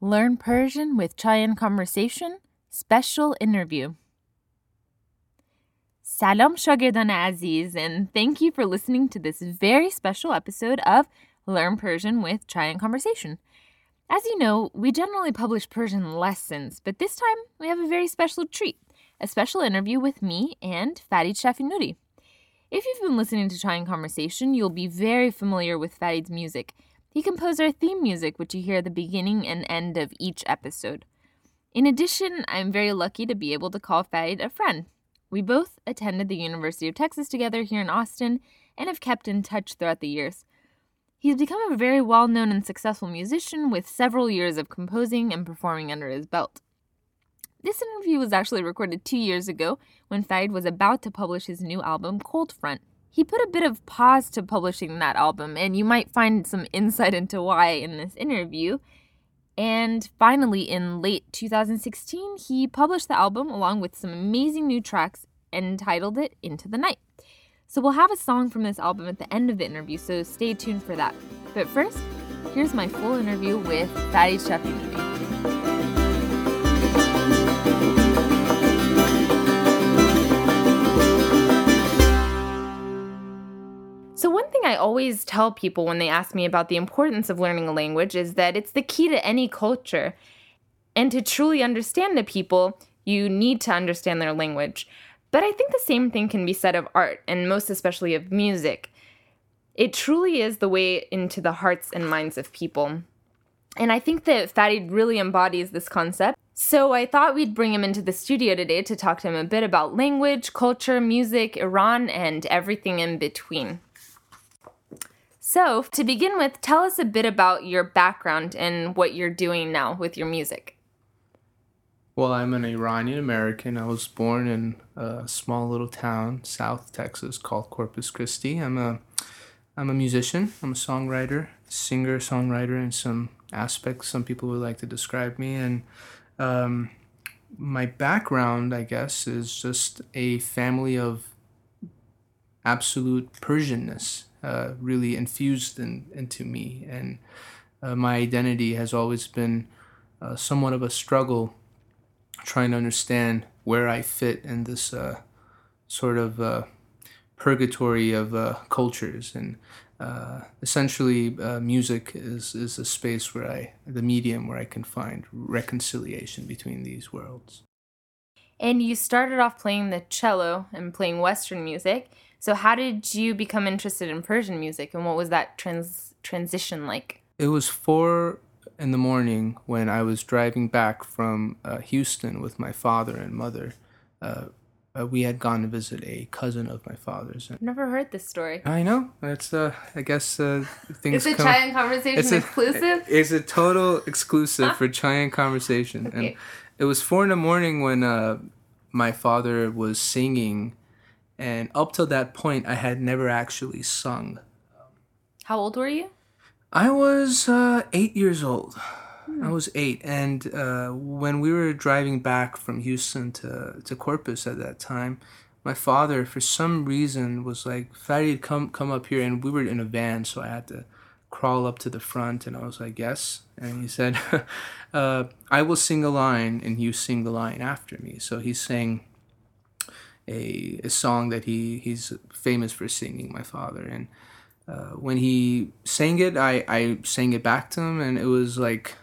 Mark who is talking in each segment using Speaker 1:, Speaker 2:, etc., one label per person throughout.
Speaker 1: Learn Persian with Chai and Conversation Special Interview. Salam Shagirdan Aziz, and thank you for listening to this very special episode of Learn Persian with Chai and Conversation. As you know, we generally publish Persian lessons, but this time we have a very special treat a special interview with me and Fared Shafinury. If you've been listening to Chai and Conversation, you'll be very familiar with Fared's music he composed our theme music, which you hear at the beginning and end of each episode. In addition, I'm very lucky to be able to call Fared a friend. We both attended the University of Texas together here in Austin and have kept in touch throughout the years. He's become a very well known and successful musician with several years of composing and performing under his belt. This interview was actually recorded two years ago when Fared was about to publish his new album, Cold Front. He put a bit of pause to publishing that album, and you might find some insight into why in this interview. And finally, in late 2016, he published the album along with some amazing new tracks and titled it Into the Night. So we'll have a song from this album at the end of the interview, so stay tuned for that. But first, here's my full interview with Fared. So, I always tell people when they ask me about the importance of learning a language is that it's the key to any culture. And to truly understand the people, you need to understand their language. But I think the same thing can be said of art, and most especially of music. It truly is the way into the hearts and minds of people. And I think that Fared really embodies this concept. So I thought we'd bring him into the studio today to talk to him a bit about language, culture, music, Iran, and everything in between. So, to begin with, tell us a bit about your background and what you're doing now with your music.
Speaker 2: Well, I'm an Iranian American. I was born in a small little town, South Texas, called Corpus Christi. I'm a I'm a musician. I'm a songwriter, singer, songwriter in some aspects. Some people would like to describe me, and um, my background, I guess, is just a family of absolute Persianness uh, really infused in, into me. And uh, my identity has always been uh, somewhat of a struggle trying to understand where I fit in this uh, sort of uh, purgatory of cultures. And essentially, music is, is a space where I, the medium where I can find reconciliation between these worlds.
Speaker 1: And you started off playing the cello and playing Western music. So how did you become interested in Persian music and what was that trans- transition like?
Speaker 2: It was 4 in the morning when I was driving back from uh, Houston with my father and mother. Uh, uh, we had gone to visit a cousin of my father's.
Speaker 1: I've never heard this story.
Speaker 2: I know. It's uh, I guess uh,
Speaker 1: things. Is it Chai and Conversation it's exclusive?
Speaker 2: A, it's a total exclusive for Chai and Conversation, okay. and it was four in the morning when uh, my father was singing and up till that point, I had never actually sung.
Speaker 1: How old were you?
Speaker 2: I was uh, eight years old. Hmm. I was eight, and uh, when we were driving back from Houston to to Corpus at that time, my father, for some reason, was like, "Fared, come come up here," and we were in a van, so I had to crawl up to the front, and I was like, "Yes," and he said, uh, "I will sing a line, and you sing the line after me." So he sang a, a song that he he's famous for singing, my father. And uh, when he sang it, I, I sang it back to him, and it was like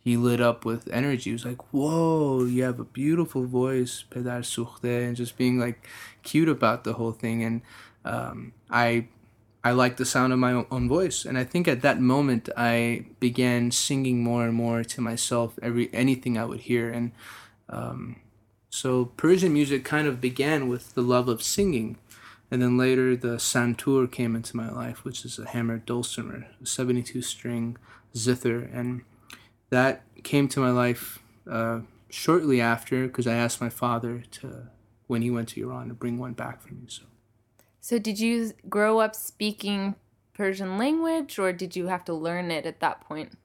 Speaker 2: he lit up with energy. He was like, "Whoa, you have a beautiful voice, Pedar Sukhte," and just being like cute about the whole thing. And um, I I liked the sound of my own voice, and I think at that moment I began singing more and more to myself every anything I would hear, and um, so Persian music kind of began with the love of singing. And then later the santur came into my life, which is a hammered dulcimer, a 72 string zither. And that came to my life uh, shortly after because I asked my father to, when he went to Iran, to bring one back for me. So,
Speaker 1: so did you grow up speaking Persian language or did you have to learn it at that point?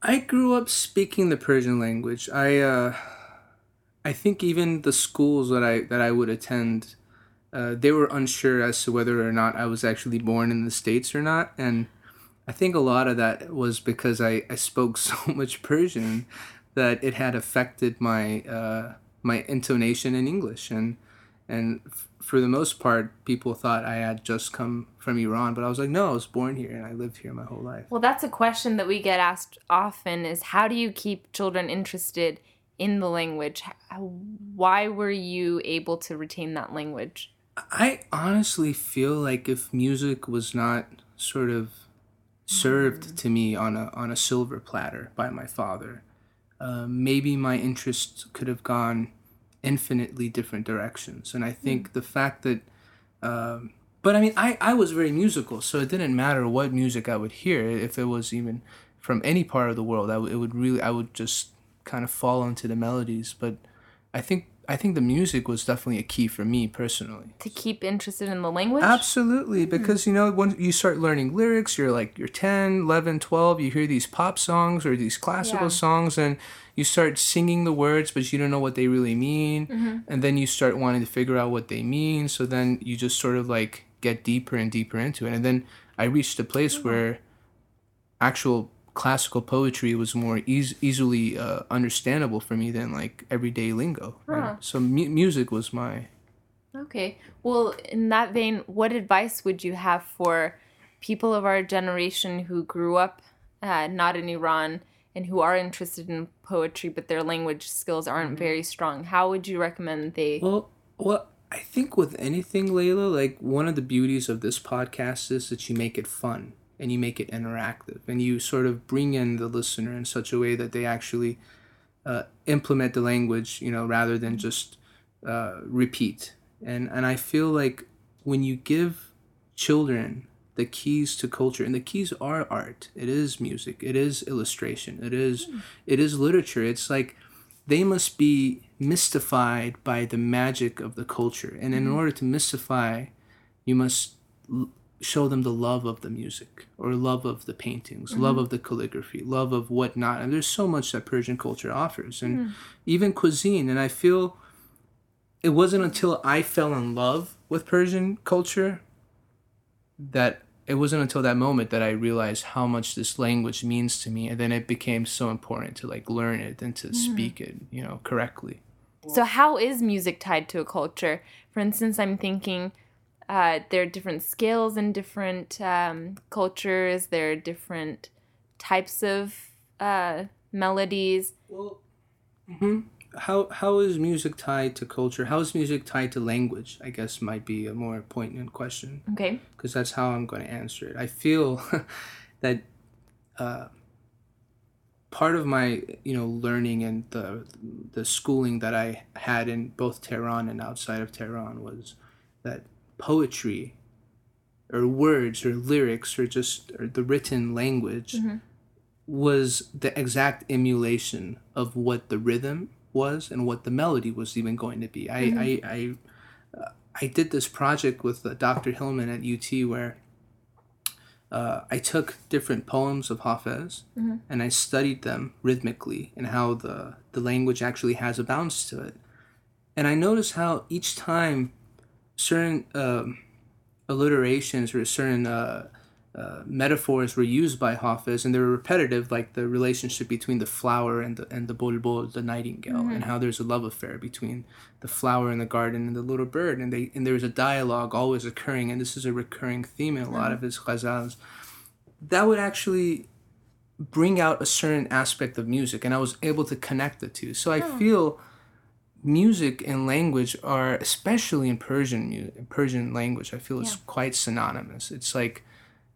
Speaker 2: I grew up speaking the Persian language. I, uh, I think even the schools that I that I would attend, uh, they were unsure as to whether or not I was actually born in the states or not, and I think a lot of that was because I, I spoke so much Persian that it had affected my uh, my intonation in English and and f- for the most part people thought I had just come from Iran but I was like no I was born here and I lived here my whole life.
Speaker 1: Well, that's a question that we get asked often is how do you keep children interested in the language? Why were you able to retain that language?
Speaker 2: I honestly feel like if music was not sort of served to me on a on a silver platter by my father, uh, maybe my interests could have gone infinitely different directions. And I think the fact that, um, but I mean, I I was very musical, so it didn't matter what music I would hear. If it was even from any part of the world, I w- it would really I would just kind of fall into the melodies. But I think I think the music was definitely a key for me personally.
Speaker 1: To keep interested in the language?
Speaker 2: Absolutely, hmm. because you know when you start learning lyrics, you're like you're 10, 11, 12, you hear these pop songs or these classical
Speaker 1: Yeah.
Speaker 2: songs and you start singing the words but you don't know what they really mean mm-hmm. and then you start wanting to figure out what they mean, so then you just sort of like get deeper and deeper into it. And then I reached a place mm-hmm. where actual classical poetry was more eas- easily uh, understandable for me than like everyday lingo. right? So mu- music was my
Speaker 1: Okay. Well, in that vein, what advice would you have for people of our generation who grew up uh, not in Iran and who are interested in poetry, but their language skills aren't very strong? How would you recommend they?
Speaker 2: Well, well, I think with anything, Layla, like one of the beauties of this podcast is that you make it fun and you make it interactive and you sort of bring in the listener in such a way that they actually uh, implement the language, you know, rather than just uh, repeat. And and I feel like when you give children the keys to culture and the keys are art it is music it is illustration it is it is literature it's like they must be mystified by the magic of the culture. And in order to mystify you must show them the love of the music or love of the paintings mm-hmm. love of the calligraphy love of whatnot. And there's so much that persian culture offers and mm-hmm. even cuisine. And i feel it wasn't until i fell in love with persian culture that it wasn't until that moment that I realized how much this language means to me, and then it became so important to like learn it and to mm-hmm. speak it, you know, correctly.
Speaker 1: So, how is music tied to a culture? For instance, I'm thinking uh, there are different scales in different um, cultures. There are different types of uh, melodies.
Speaker 2: Well, how how is music tied to culture? How is music tied to language? I guess might be a more poignant question
Speaker 1: Okay.
Speaker 2: because that's how I'm going to answer it. I feel that uh, part of my you know learning and the the schooling that I had in both Tehran and outside of Tehran was that poetry or words or lyrics or just or the written language was the exact emulation of what the rhythm was and what the melody was even going to be. I I I, uh, I did this project with uh, Dr. Hillman at UT where uh, I took different poems of Hafez and I studied them rhythmically and how the the language actually has a bounce to it. And I noticed how each time certain um, alliterations or certain uh, uh, metaphors were used by Hafiz, and they were repetitive, like the relationship between the flower and the and the bulbul, the nightingale, and how there's a love affair between the flower in the garden and the little bird, and they and there's a dialogue always occurring, and this is a recurring theme in a lot of his ghazals. That would actually bring out a certain aspect of music, and I was able to connect the two. So I feel music and language are, especially in Persian mu- Persian language, I feel it's quite synonymous. It's like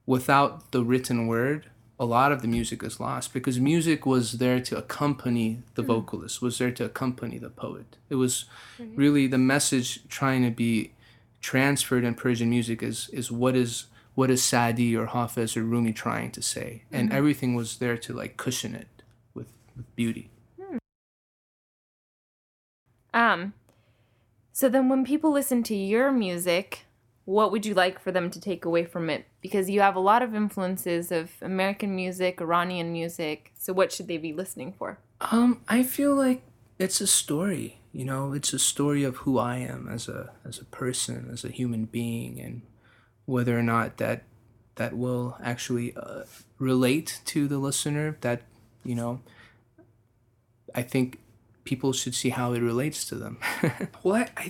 Speaker 2: without the written word, a lot of the music is lost because music was there to accompany the hmm. vocalist, was there to accompany the poet. It was really the message trying to be transferred in Persian music is is what is what is Sadi or Hafez or Rumi trying to say, and mm-hmm. everything was there to like cushion it with, with beauty.
Speaker 1: Um, so then when people listen to your music, what would you like for them to take away from it? Because you have a lot of influences of American music, Iranian music. So what should they be listening for?
Speaker 2: Um, I feel like it's a story. You know, it's a story of who I am as a as a person, as a human being, and whether or not that that will actually uh, relate to the listener that you know i think people should see how it relates to them. Well I, I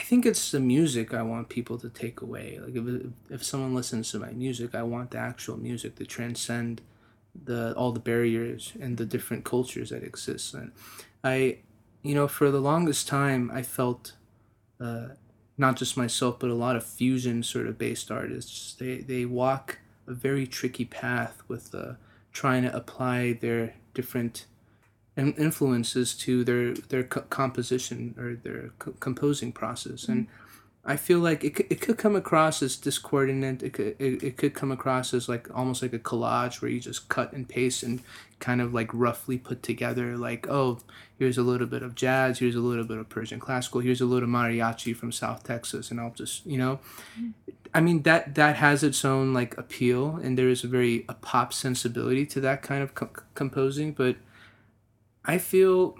Speaker 2: i think it's the music i want people to take away. Like if, if someone listens to my music i want the actual music to transcend the all the barriers and the different cultures that exist. And i you know for the longest time i felt uh, not just myself, but a lot of fusion sort of based artists. They they walk a very tricky path with uh, trying to apply their different influences to their their co- composition or their co- composing process, and I feel like it it could come across as discordant. It could it, it could come across as like almost like a collage where you just cut and paste and kind of like roughly put together like oh here's a little bit of jazz here's a little bit of Persian classical here's a little mariachi from South Texas and I'll just you know I mean that that has its own like appeal and there is a very a pop sensibility to that kind of co- composing but I feel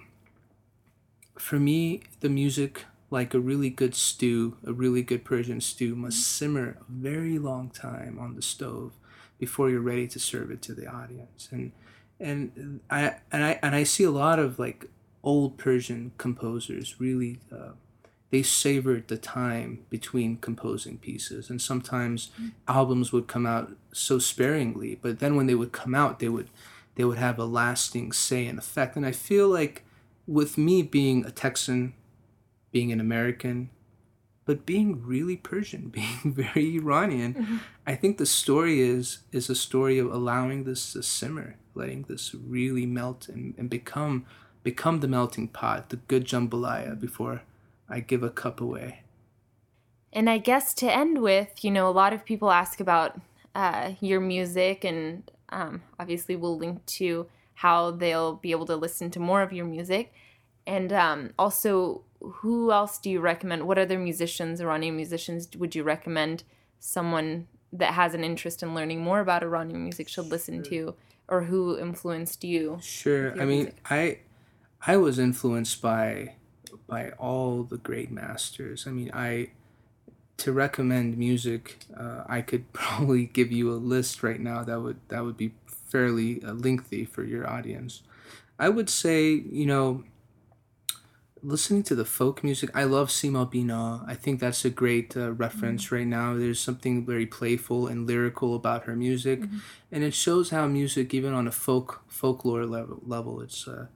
Speaker 2: for me the music like a really good stew, a really good Persian stew must mm-hmm. simmer a very long time on the stove before you're ready to serve it to the audience. And and I and I and I see a lot of like old Persian composers really uh, they savored the time between composing pieces and sometimes mm-hmm. albums would come out so sparingly but then when they would come out they would they would have a lasting say and effect and i feel like with me being a texan being an American, but being really Persian, being very Iranian. Mm-hmm. I think the story is is a story of allowing this to simmer, letting this really melt and, and become become the melting pot, the good jambalaya before I give a cup away.
Speaker 1: And I guess to end with, you know, a lot of people ask about uh, your music, and um, obviously we'll link to how they'll be able to listen to more of your music. And um, also, who else do you recommend? What other musicians, Iranian musicians, would you recommend someone that has an interest in learning more about Iranian music should listen to, or who influenced you?
Speaker 2: Sure. I mean, music? I I was influenced by by all the great masters. I mean, I to recommend music, uh, I could probably give you a list right now that would that would be fairly uh, lengthy for your audience. I would say, you know, listening to the folk music, I love Sima Bina. I think that's a great uh, reference mm-hmm. right now. There's something very playful and lyrical about her music, mm-hmm. and it shows how music, even on a folk folklore level, level it's uh,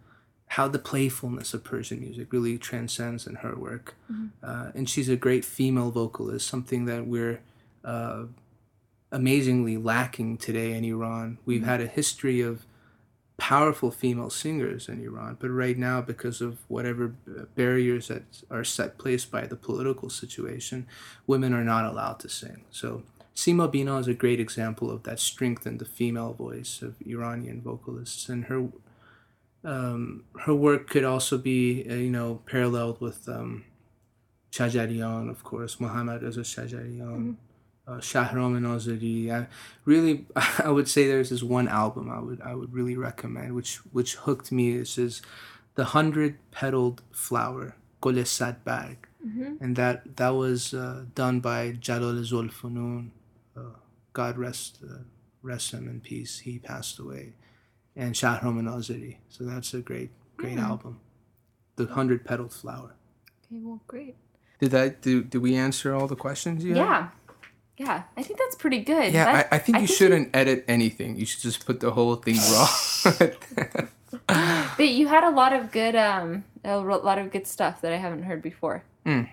Speaker 2: how the playfulness of Persian music really transcends in her work. Mm-hmm. Uh, and she's a great female vocalist, something that we're uh, amazingly lacking today in Iran. We've mm-hmm. had a history of powerful female singers in Iran, but right now, because of whatever barriers that are set placed by the political situation, women are not allowed to sing. So Sima Bina is a great example of that strength in the female voice of Iranian vocalists, and her um, her work could also be uh, you know paralleled with um, Shajarian, of course, Muhammad Reza Shajarian. Mm-hmm uh, Shahram Nazeri. I really, I would say there's this one album I would I would really recommend, which which hooked me. This is the hundred petaled flower, Gol Bag, mm-hmm. and that that was uh, done by Jalal Zulfunun. Uh, God rest uh, rest him in peace. He passed away, and Shahram Nazeri. So that's a great great mm. album, the hundred petaled flower.
Speaker 1: Okay, well, great.
Speaker 2: Did that do? Did we answer all the questions you
Speaker 1: yeah. Had? Yeah, I think that's pretty good.
Speaker 2: Yeah,
Speaker 1: I,
Speaker 2: I, think you think shouldn't you... edit anything. You should just put the whole thing raw.
Speaker 1: but you had a lot of good, um, a lot of good stuff that I haven't heard before. Mm.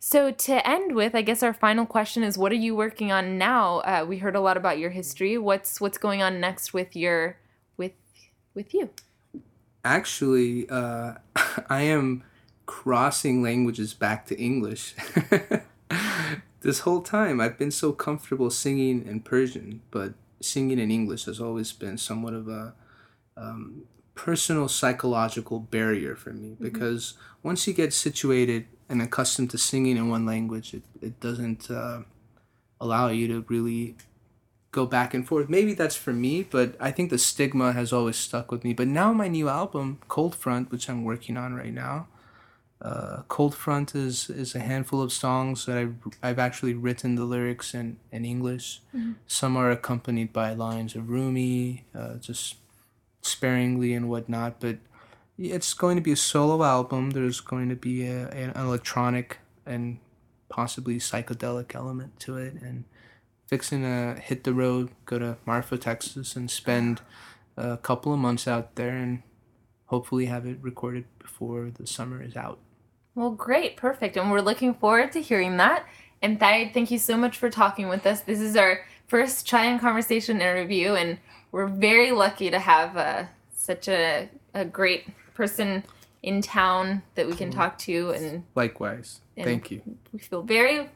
Speaker 1: So to end with, I guess our final question is: What are you working on now? Uh, we heard a lot about your history. What's what's going on next with your with with you?
Speaker 2: Actually, uh, I am crossing languages back to English this whole time I've been so comfortable singing in Persian, but singing in English has always been somewhat of a um, personal psychological barrier for me mm-hmm. because once you get situated and accustomed to singing in one language, it, it doesn't uh, allow you to really go back and forth. Maybe that's for me, but I think the stigma has always stuck with me. But now my new album, Cold Front, which I'm working on right now,
Speaker 3: Uh, Cold Front is, is a handful of songs that I've, I've actually written the lyrics in, in English.
Speaker 1: Mm-hmm.
Speaker 3: Some are accompanied by lines of Rumi, uh, just sparingly and whatnot. But it's going to be a solo album. There's going to be a, an electronic and possibly psychedelic element to it. And fixing to hit the road, go to Marfa, Texas, and spend a couple of months out there and hopefully have it recorded before the summer is out.
Speaker 1: Well, great, perfect. And we're looking forward to hearing that. And Fared, thank you so much for talking with us. This is our first Chai and Conversation interview, and we're very lucky to have uh, such a, a great person in town that we can talk to. And
Speaker 3: Likewise.
Speaker 1: And-
Speaker 3: Thank you.
Speaker 1: we feel very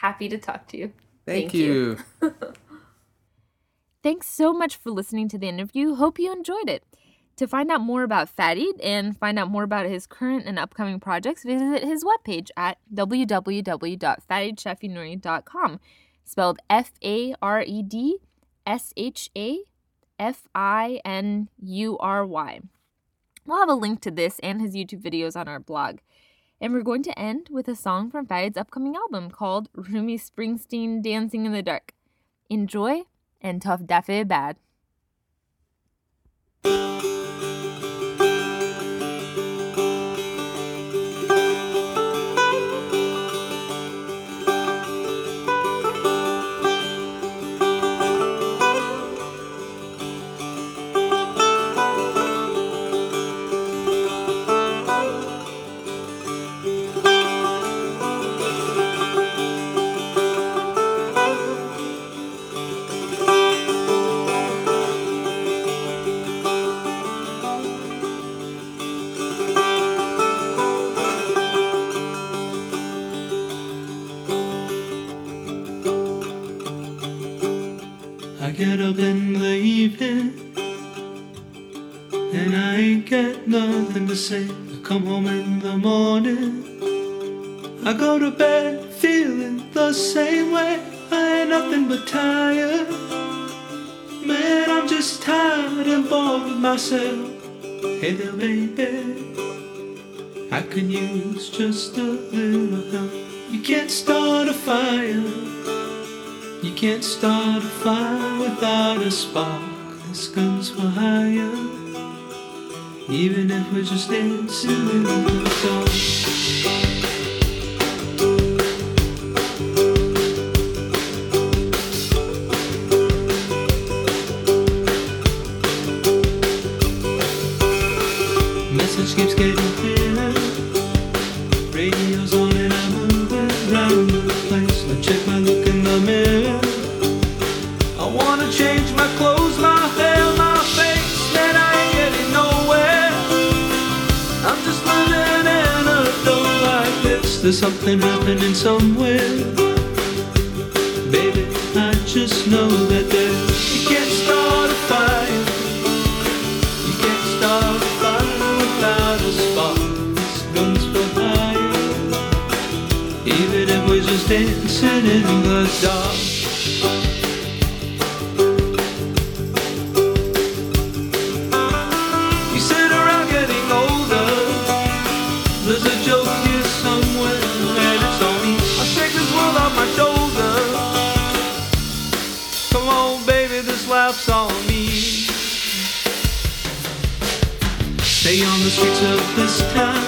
Speaker 1: happy to talk to you.
Speaker 3: Thank,
Speaker 1: Thank you.
Speaker 3: you.
Speaker 1: Thanks so much for listening to the interview. Hope you enjoyed it. To find out more about Fared and find out more about his current and upcoming projects, visit his webpage at www.faredshafinury.com, spelled F A R E D S H A F I N U R Y. We'll have a link to this and his YouTube videos on our blog. And we're going to end with a song from Fared's upcoming album called Rumi Springsteen Dancing in the Dark. Enjoy and tough dafe bad.
Speaker 2: Hey there, baby. I could use just a little help. You can't start a fire. You can't start a fire without a spark. This guns for hire. Even if we're just dancing in the dark. There's something happening somewhere. Baby, I just know that there you can't start a fire. You can't start a fire without a spark. This guns for hire. Even if we're just dancing in the dark. Stay on the streets of this town,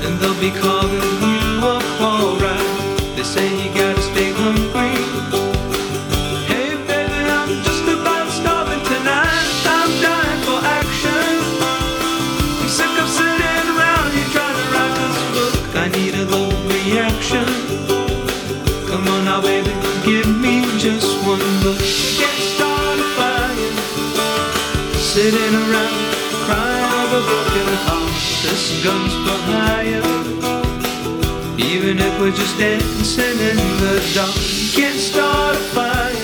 Speaker 2: and they'll be calling you up alright. They say you gotta stay hungry. Hey, baby, I'm just about starving tonight. I'm dying for action. I'm sick of sitting around here trying to write this book. I need a little reaction. Come on now, baby, give me just one look. Can't start a fire. Sitting broken hearts. This gun's for hire. Even if we're just dancing in the dark, can't start a fire.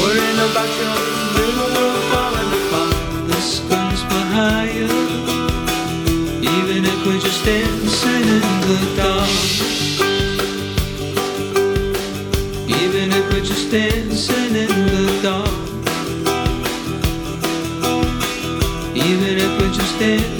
Speaker 2: Worrying about your little if we're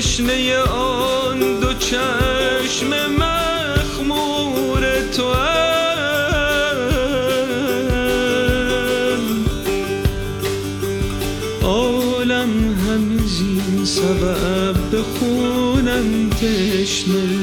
Speaker 2: تشنه آن دو چشم مخمور تو عالم همه زین سبب به خونم تشنه.